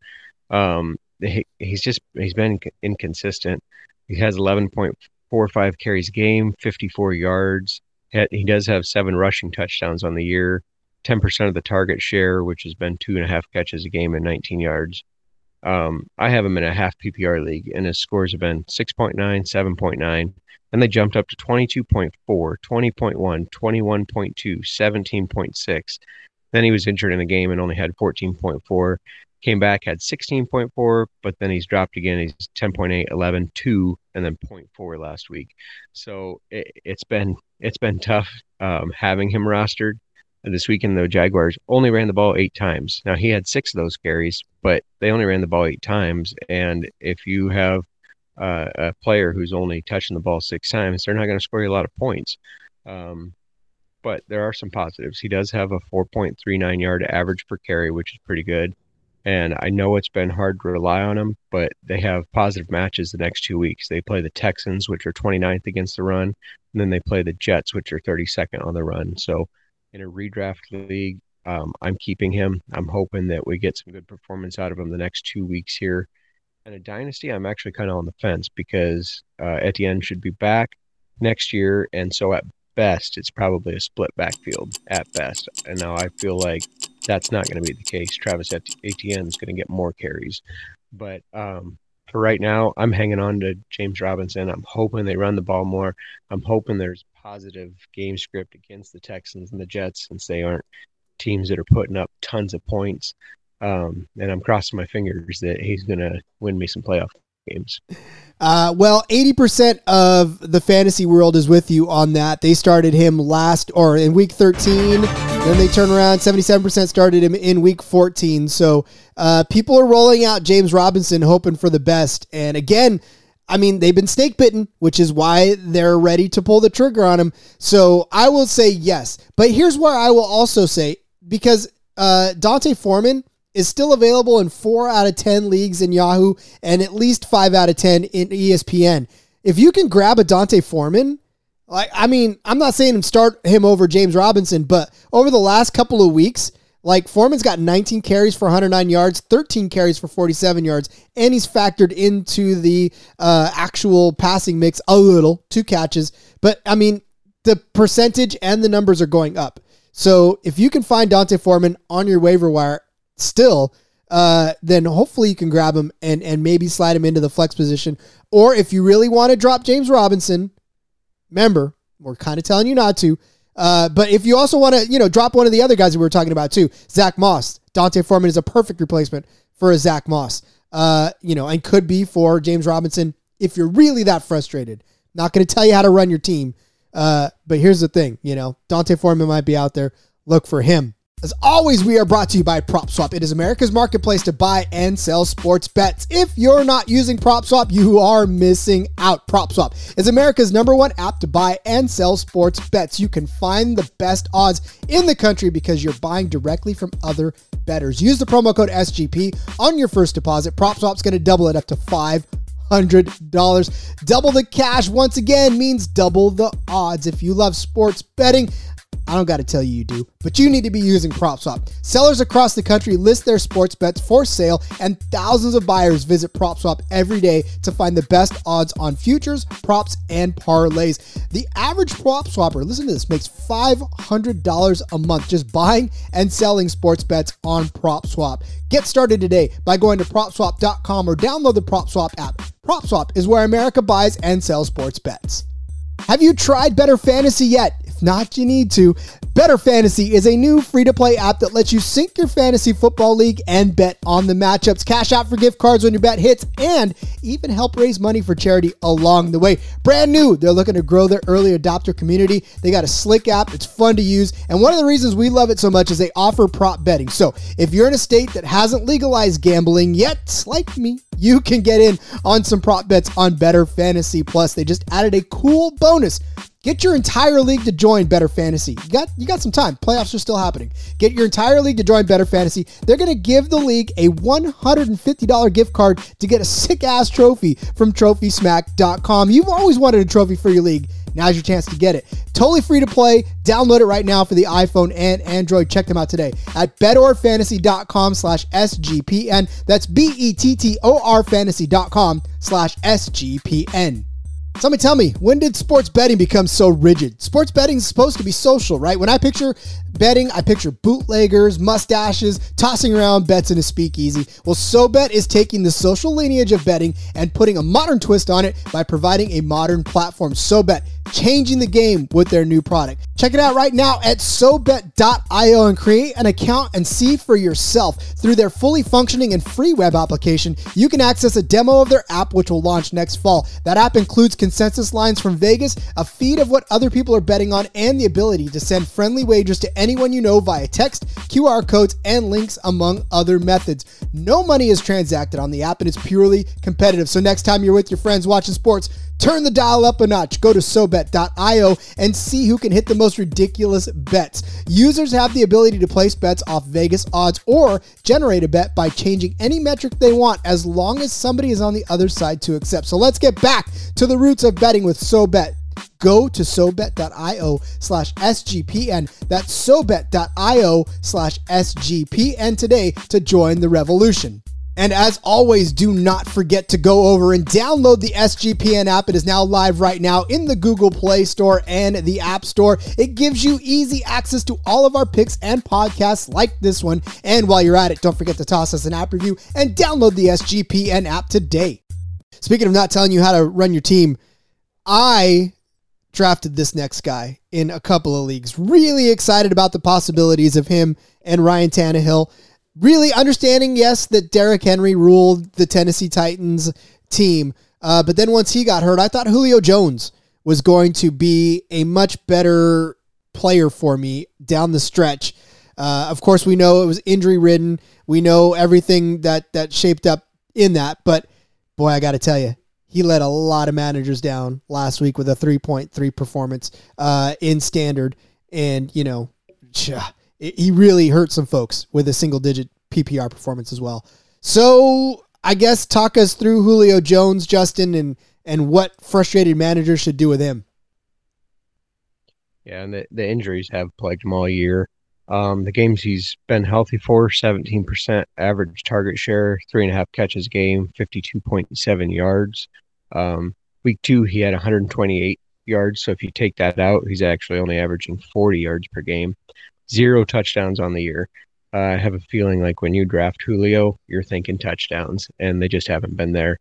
Um, he, he's just he's been inconsistent. He has 11.45 carries game, 54 yards. He does have seven rushing touchdowns on the year, 10% of the target share, which has been two and a half catches a game and 19 yards. Um, I have him in a half PPR league, and his scores have been 6.9, 7.9, and they jumped up to 22.4, 20.1, 21.2, 17.6. Then he was injured in the game and only had 14.4. Came back, had 16.4, but then he's dropped again. He's 10.8, 11, 2, and then 0.4 last week. So it, has been it's been tough um, having him rostered this weekend, the Jaguars only ran the ball eight times. Now he had six of those carries, but they only ran the ball eight times. And if you have uh, a player who's only touching the ball six times, they're not going to score you a lot of points. Um, but there are some positives. He does have a 4.39 yard average per carry, which is pretty good. And I know it's been hard to rely on him, but they have positive matches the next two weeks. They play the Texans, which are 29th against the run, and then they play the Jets, which are 32nd on the run. So in a redraft league. Um, I'm keeping him. I'm hoping that we get some good performance out of him the next two weeks here. And a dynasty, I'm actually kind of on the fence because uh, Etienne should be back next year, and so at best, it's probably a split backfield at best. And now I feel like that's not going to be the case. Travis Etienne is going to get more carries, but um, for right now, I'm hanging on to James Robinson. I'm hoping they run the ball more. I'm hoping there's positive game script against the Texans and the Jets since they aren't teams that are putting up tons of points. Um, and I'm crossing my fingers that he's going to win me some playoff games. Uh, well, 80% of the fantasy world is with you on that. They started him last or in week 13. Then they turn around. 77% started him in week 14. So uh, people are rolling out James Robinson hoping for the best. And again, I mean, they've been snake bitten, which is why they're ready to pull the trigger on him. So I will say yes. But here's where I will also say because uh, D'Onta Foreman is still available in four out of 10 leagues in Yahoo and at least five out of 10 in ESPN. If you can grab a D'Onta Foreman, like, I mean, I'm not saying start him over James Robinson, but over the last couple of weeks, like Foreman's got 19 carries for 109 yards, 13 carries for 47 yards, and he's factored into the uh, actual passing mix a little, two catches. But I mean, the percentage and the numbers are going up. So if you can find D'Onta Foreman on your waiver wire still, uh, then hopefully you can grab him and and maybe slide him into the flex position. Or if you really want to drop James Robinson, remember we're kind of telling you not to. Uh, but if you also want to, you know, drop one of the other guys that we were talking about too, Zack Moss. D'Onta Foreman is a perfect replacement for a Zack Moss. Uh, you know, and could be for James Robinson if you're really that frustrated. Not going to tell you how to run your team. Uh, but here's the thing, you know, D'Onta Foreman might be out there. Look for him. As always, we are brought to you by PropSwap. It is America's marketplace to buy and sell sports bets. If you're not using PropSwap, you are missing out. PropSwap is America's number one app to buy and sell sports bets. You can find the best odds in the country because you're buying directly from other bettors. Use the promo code SGP on your first deposit. PropSwap's going to double it up to five hundred dollars. Double the cash once again means double the odds. If you love sports betting, I don't got to tell you you do, but you need to be using PropSwap. Sellers across the country list their sports bets for sale, and thousands of buyers visit PropSwap every day to find the best odds on futures, props, and parlays. The average prop swapper, listen to this, makes $500 a month just buying and selling sports bets on PropSwap. Get started today by going to PropSwap.com or download the PropSwap app. PropSwap is where America buys and sells sports bets. Have you tried Bettor Fantasy yet? Not, you need to. Bettor Fantasy is a new free to play app that lets you sync your fantasy football league and bet on the matchups, cash out for gift cards when your bet hits, and even help raise money for charity along the way. Brand new, they're looking to grow their early adopter community. They got a slick app, it's fun to use, and one of the reasons we love it so much is they offer prop betting. So if you're in a state that hasn't legalized gambling yet, like me, you can get in on some prop bets on Bettor Fantasy Plus. They just added a cool bonus Get your entire league to join Bettor Fantasy. You got you got some time. Playoffs are still happening. Get your entire league to join Bettor Fantasy. They're going to give the league a $150 gift card to get a sick ass trophy from trophysmack.com. You've always wanted a trophy for your league. Now's your chance to get it. Totally free to play. Download it right now for the iPhone and Android. Check them out today at bettorfantasy.com slash SGPN. That's B-E-T-T-O-R fantasy.com slash SGPN. Somebody tell me, when did sports betting become so rigid? Sports betting is supposed to be social, right? When I picture betting, I picture bootleggers, mustaches, tossing around bets in a speakeasy. Well, SoBet is taking the social lineage of betting and putting a modern twist on it by providing a modern platform. SoBet, changing the game with their new product. Check it out right now at SoBet.io and create an account and see for yourself. Through their fully functioning and free web application, you can access a demo of their app, which will launch next fall. That app includes consensus lines from Vegas, a feed of what other people are betting on, and the ability to send friendly wagers to anyone you know via text, QR codes, and links, among other methods. No money is transacted on the app, and it's purely competitive. So next time you're with your friends watching sports, turn the dial up a notch. Go to SoBet.io and see who can hit the most ridiculous bets. Users have the ability to place bets off Vegas odds or generate a bet by changing any metric they want as long as somebody is on the other side to accept. So let's get back to the roots of betting with SoBet. Go to SoBet.io slash SGPN. That's SoBet.io slash SGPN today to join the revolution. And as always, do not forget to go over and download the SGPN app. It is now live right now in the Google Play Store and the App Store. It gives you easy access to all of our picks and podcasts like this one. And while you're at it, don't forget to toss us an app review and download the SGPN app today. Speaking of not telling you how to run your team, I drafted this next guy in a couple of leagues. Really excited about the possibilities of him and Ryan Tannehill really understanding, yes, that Derrick Henry ruled the Tennessee Titans team. Uh, but then once he got hurt, I thought Julio Jones was going to be a much better player for me down the stretch. Uh, of course, we know it was injury ridden. We know everything that that shaped up in that. But boy, I got to tell you, he let a lot of managers down last week with a 3.3 performance uh, in standard. And, you know, he really hurt some folks with a single digit PPR performance as well. So I guess talk us through Julio Jones, Justin, and and what frustrated managers should do with him. Yeah, and the, the injuries have plagued him all year. Um, the games he's been healthy for 17% average target share, three and a half catches game, 52.7 yards. Um, week two, he had 128 yards. So if you take that out, he's actually only averaging 40 yards per game zero touchdowns on the year. Uh, I have a feeling like when you draft Julio, you're thinking touchdowns, and they just haven't been there.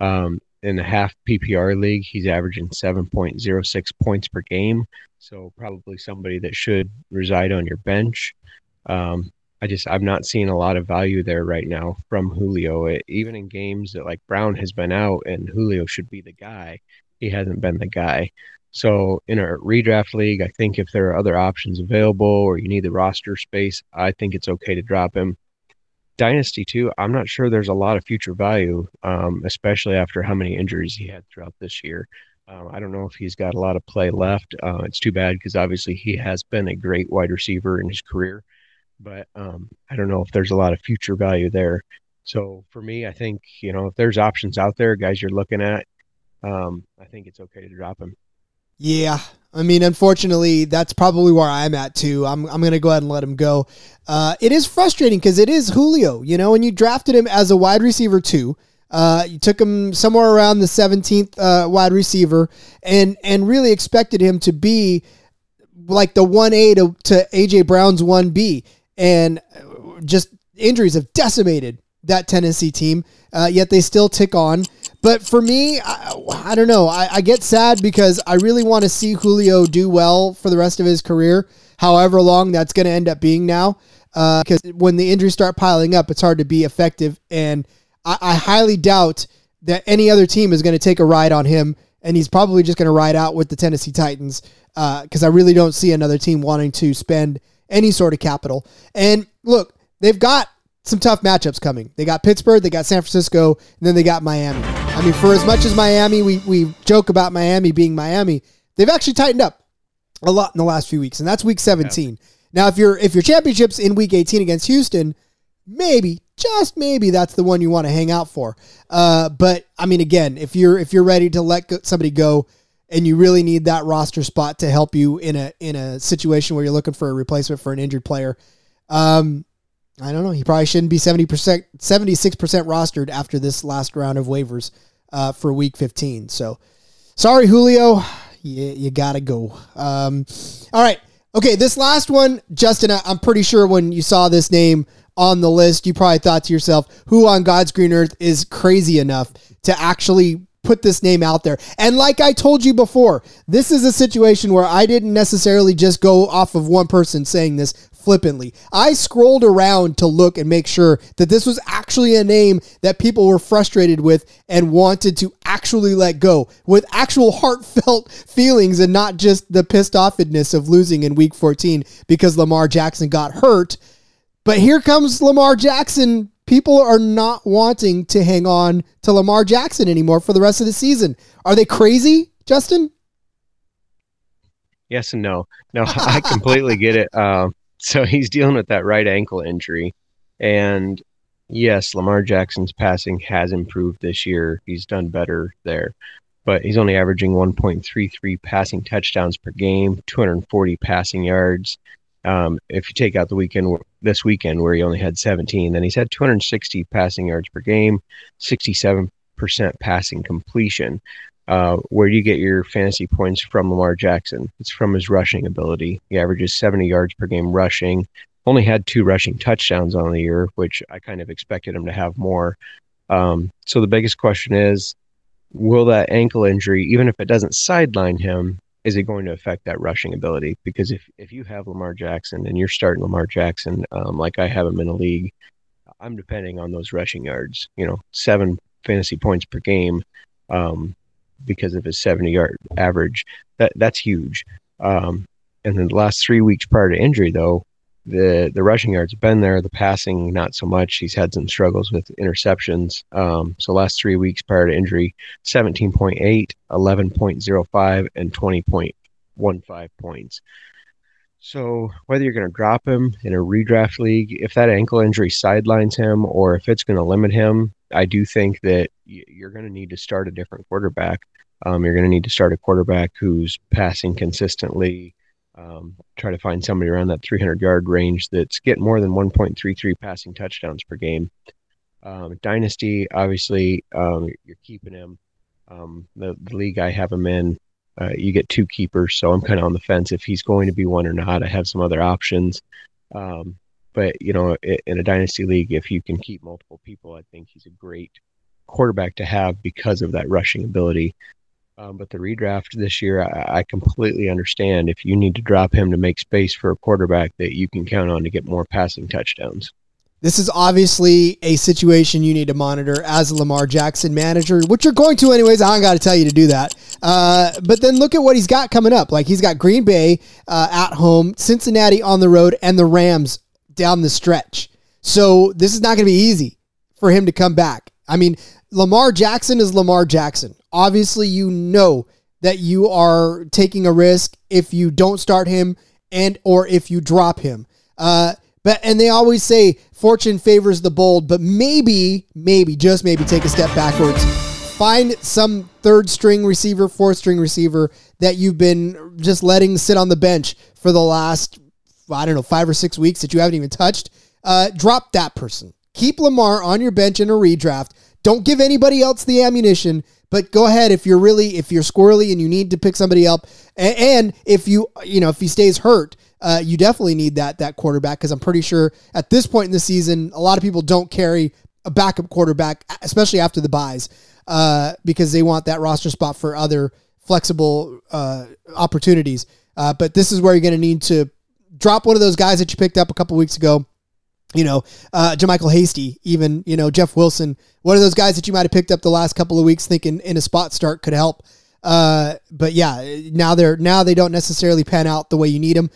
Um, in the half PPR league, he's averaging 7.06 points per game. So probably somebody that should reside on your bench. Um, I just I'm not seeing a lot of value there right now from Julio. It, even in games that like Brown has been out and Julio should be the guy, he hasn't been the guy. So in a redraft league, I think if there are other options available or you need the roster space, I think it's okay to drop him. Dynasty too, I'm not sure there's a lot of future value, um, especially after how many injuries he had throughout this year. Um, I don't know if he's got a lot of play left. Uh, it's too bad because obviously he has been a great wide receiver in his career, but um, I don't know if there's a lot of future value there. So for me, I think you know if there's options out there, guys, you're looking at, um, I think it's okay to drop him. Yeah. I mean, unfortunately, that's probably where I'm at too. I'm, I'm going to go ahead and let him go. Uh, it is frustrating because it is Julio, you know, and you drafted him as a wide receiver too. Uh, you took him somewhere around the 17th uh, wide receiver and, and really expected him to be like the 1A to, to AJ Brown's 1B. And just injuries have decimated that Tennessee team, uh, yet they still tick on. But for me, I, I don't know. I, I, get sad because I really want to see Julio do well for the rest of his career, however long that's going to end up being now. Because uh, when the injuries start piling up, it's hard to be effective. And I, I highly doubt that any other team is going to take a ride on him. And he's probably just going to ride out with the Tennessee Titans because uh, I really don't see another team wanting to spend any sort of capital. And look, they've got some tough matchups coming. They got Pittsburgh, they got San Francisco, and then they got Miami. I mean, for as much as Miami, we, we joke about Miami being Miami, they've actually tightened up a lot in the last few weeks, and that's week 17. Yeah. Now, if your if your championship's in week 18 against Houston, maybe just maybe that's the one you want to hang out for. Uh, but I mean, again, if you're if you're ready to let go, somebody go, and you really need that roster spot to help you in a in a situation where you're looking for a replacement for an injured player, um, I don't know. He probably shouldn't be 70%, 76% rostered after this last round of waivers uh, for week 15. So sorry, Julio. You, you got to go. Um, all right. Okay. This last one, Justin, I'm pretty sure when you saw this name on the list, you probably thought to yourself, who on God's green earth is crazy enough to actually put this name out there. And like I told you before, this is a situation where I didn't necessarily just go off of one person saying this flippantly. I scrolled around to look and make sure that this was actually a name that people were frustrated with and wanted to actually let go with actual heartfelt [laughs] feelings and not just the pissed offedness of losing in week 14 because Lamar Jackson got hurt. But here comes Lamar Jackson. People are not wanting to hang on to Lamar Jackson anymore for the rest of the season. Are they crazy, Justin? Yes and no. No, [laughs] I completely get it. Um, so he's dealing with that right ankle injury. And yes, Lamar Jackson's passing has improved this year. He's done better there. But he's only averaging 1.33 passing touchdowns per game, 240 passing yards. Um, if you take out the weekend, this weekend where he only had 17, then he's had 260 passing yards per game, 67% passing completion. Uh, where do you get your fantasy points from Lamar Jackson? It's from his rushing ability. He averages 70 yards per game rushing. Only had two rushing touchdowns on the year, which I kind of expected him to have more. Um, so the biggest question is, will that ankle injury, even if it doesn't sideline him, is it going to affect that rushing ability? Because if if you have Lamar Jackson and you're starting Lamar Jackson, um, like I have him in a league, I'm depending on those rushing yards. You know, seven fantasy points per game. Um, because of his 70 yard average. That that's huge. Um, and then the last three weeks prior to injury, though, the the rushing yards have been there. The passing, not so much. He's had some struggles with interceptions. Um, so last three weeks prior to injury, 17.8, 11.05, and 20.15 points. So whether you're going to drop him in a redraft league, if that ankle injury sidelines him, or if it's going to limit him, I do think that you're going to need to start a different quarterback. Um, you're going to need to start a quarterback who's passing consistently. Um, try to find somebody around that 300 yard range that's getting more than 1.33 passing touchdowns per game. Um, Dynasty, obviously, um, you're keeping him. Um, the, the, league I have him in, uh, you get two keepers, so I'm kind of on the fence if he's going to be one or not. I have some other options. Um, but you know, in a dynasty league, if you can keep multiple people, I think he's a great quarterback to have because of that rushing ability. Um, but the redraft this year, I, I, completely understand. If you need to drop him to make space for a quarterback that you can count on to get more passing touchdowns. This is obviously a situation you need to monitor as a Lamar Jackson manager, which you're going to anyways. I don't got to tell you to do that. Uh, but then look at what he's got coming up. Like he's got Green Bay uh, at home, Cincinnati on the road, and the Rams down the stretch. So this is not going to be easy for him to come back. I mean, Lamar Jackson is Lamar Jackson. Obviously, you know that you are taking a risk if you don't start him and or if you drop him. Uh, but and they always say fortune favors the bold, but maybe, maybe, just maybe take a step backwards. Find some third string receiver, fourth string receiver that you've been just letting sit on the bench for the last, I don't know, five or six weeks that you haven't even touched. Uh, drop that person. Keep Lamar on your bench in a redraft. Don't give anybody else the ammunition, but go ahead if you're really if you're squirrely and you need to pick somebody up, and, and if you you know if he stays hurt, uh, you definitely need that that quarterback because I'm pretty sure at this point in the season, a lot of people don't carry a backup quarterback, especially after the byes, uh, because they want that roster spot for other flexible uh, opportunities. Uh, but this is where you're going to need to drop one of those guys that you picked up a couple weeks ago. You know, uh, JaMycal Hasty, even you know Jeff Wilson, one of those guys that you might have picked up the last couple of weeks, thinking in a spot start could help. Uh, but yeah, now they're now they don't necessarily pan out the way you need them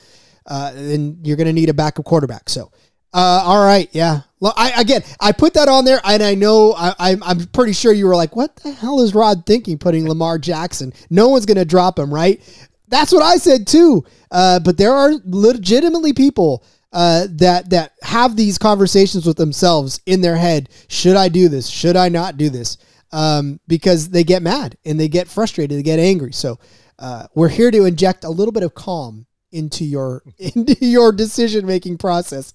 uh, then you're going to need a backup quarterback. So, uh, all right, yeah. Well, I again, I put that on there, and I know I, I'm I'm pretty sure you were like, "What the hell is Rod thinking? Putting [laughs] Lamar Jackson? No one's going to drop him, right?" That's what I said too. Uh, but there are legitimately people uh, that that have these conversations with themselves in their head. Should I do this? Should I not do this? Um, because they get mad and they get frustrated, they get angry. So uh, we're here to inject a little bit of calm into your [laughs] into your decision making process.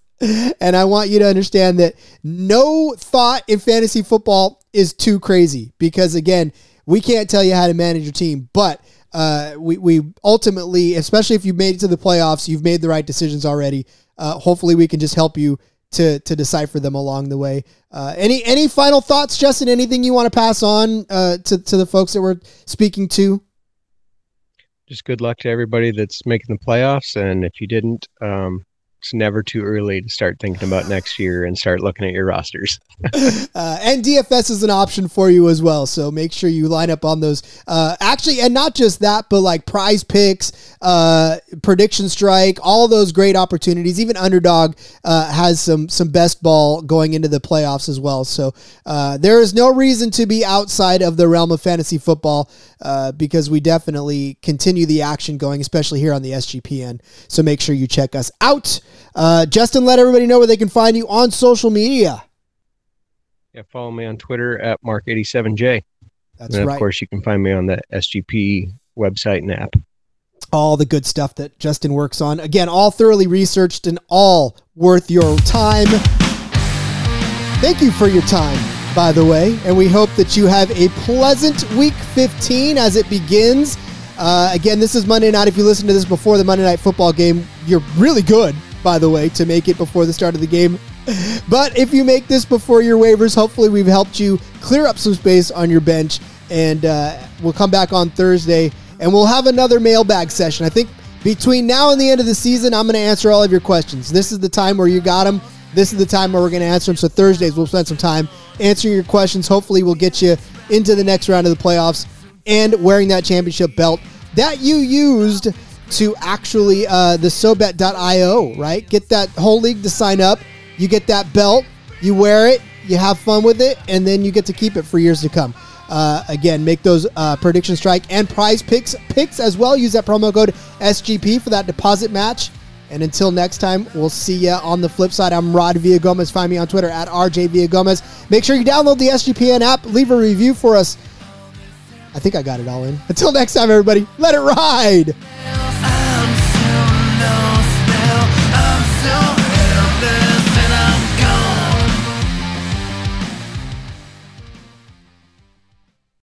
And I want you to understand that no thought in fantasy football is too crazy because again, we can't tell you how to manage your team, but uh, we, we ultimately, especially if you've made it to the playoffs, you've made the right decisions already. Uh, hopefully, we can just help you to to decipher them along the way. Uh, any any final thoughts, Justin? Anything you want to pass on uh, to to the folks that we're speaking to? Just good luck to everybody that's making the playoffs. And if you didn't, um, it's never too early to start thinking about next year and start looking at your rosters. [laughs] uh, and DFS is an option for you as well. So make sure you line up on those. Uh, actually, and not just that, but like PrizePicks, uh, PredictionStrike, all those great opportunities. Even underdog uh, has some some best ball going into the playoffs as well. So uh, there is no reason to be outside of the realm of fantasy football uh, because we definitely continue the action going, especially here on the SGPN. So make sure you check us out. Uh, Justin, let everybody know where they can find you on social media. Yeah, follow me on Twitter at Mark87J. That's and right. Of course, you can find me on the SGP website and app. All the good stuff that Justin works on. Again, all thoroughly researched and all worth your time. Thank you for your time, by the way. And we hope that you have a pleasant week 15 as it begins. Uh, again, this is Monday night. If you listen to this before the Monday night football game, you're really good by the way, to make it before the start of the game. [laughs] But if you make this before your waivers, hopefully we've helped you clear up some space on your bench. And uh, we'll come back on Thursday and we'll have another mailbag session. I think between now and the end of the season, I'm going to answer all of your questions. This is the time where you got them. This is the time where we're going to answer them. So Thursdays, we'll spend some time answering your questions. Hopefully, we'll get you into the next round of the playoffs and wearing that championship belt that you used to actually uh, the SoBet.io, right? Get that whole league to sign up. You get that belt, you wear it, you have fun with it, and then you get to keep it for years to come. Uh, again, make those uh, PredictionStrike and PrizePicks picks as well. Use that promo code SGP for that deposit match. And until next time, we'll see you on the flip side. I'm Rod Villagomez. Find me on Twitter at RJ Villagomez. Make sure you download the SGPN app. Leave a review for us. I think I got it all in. Until next time, everybody, let it ride.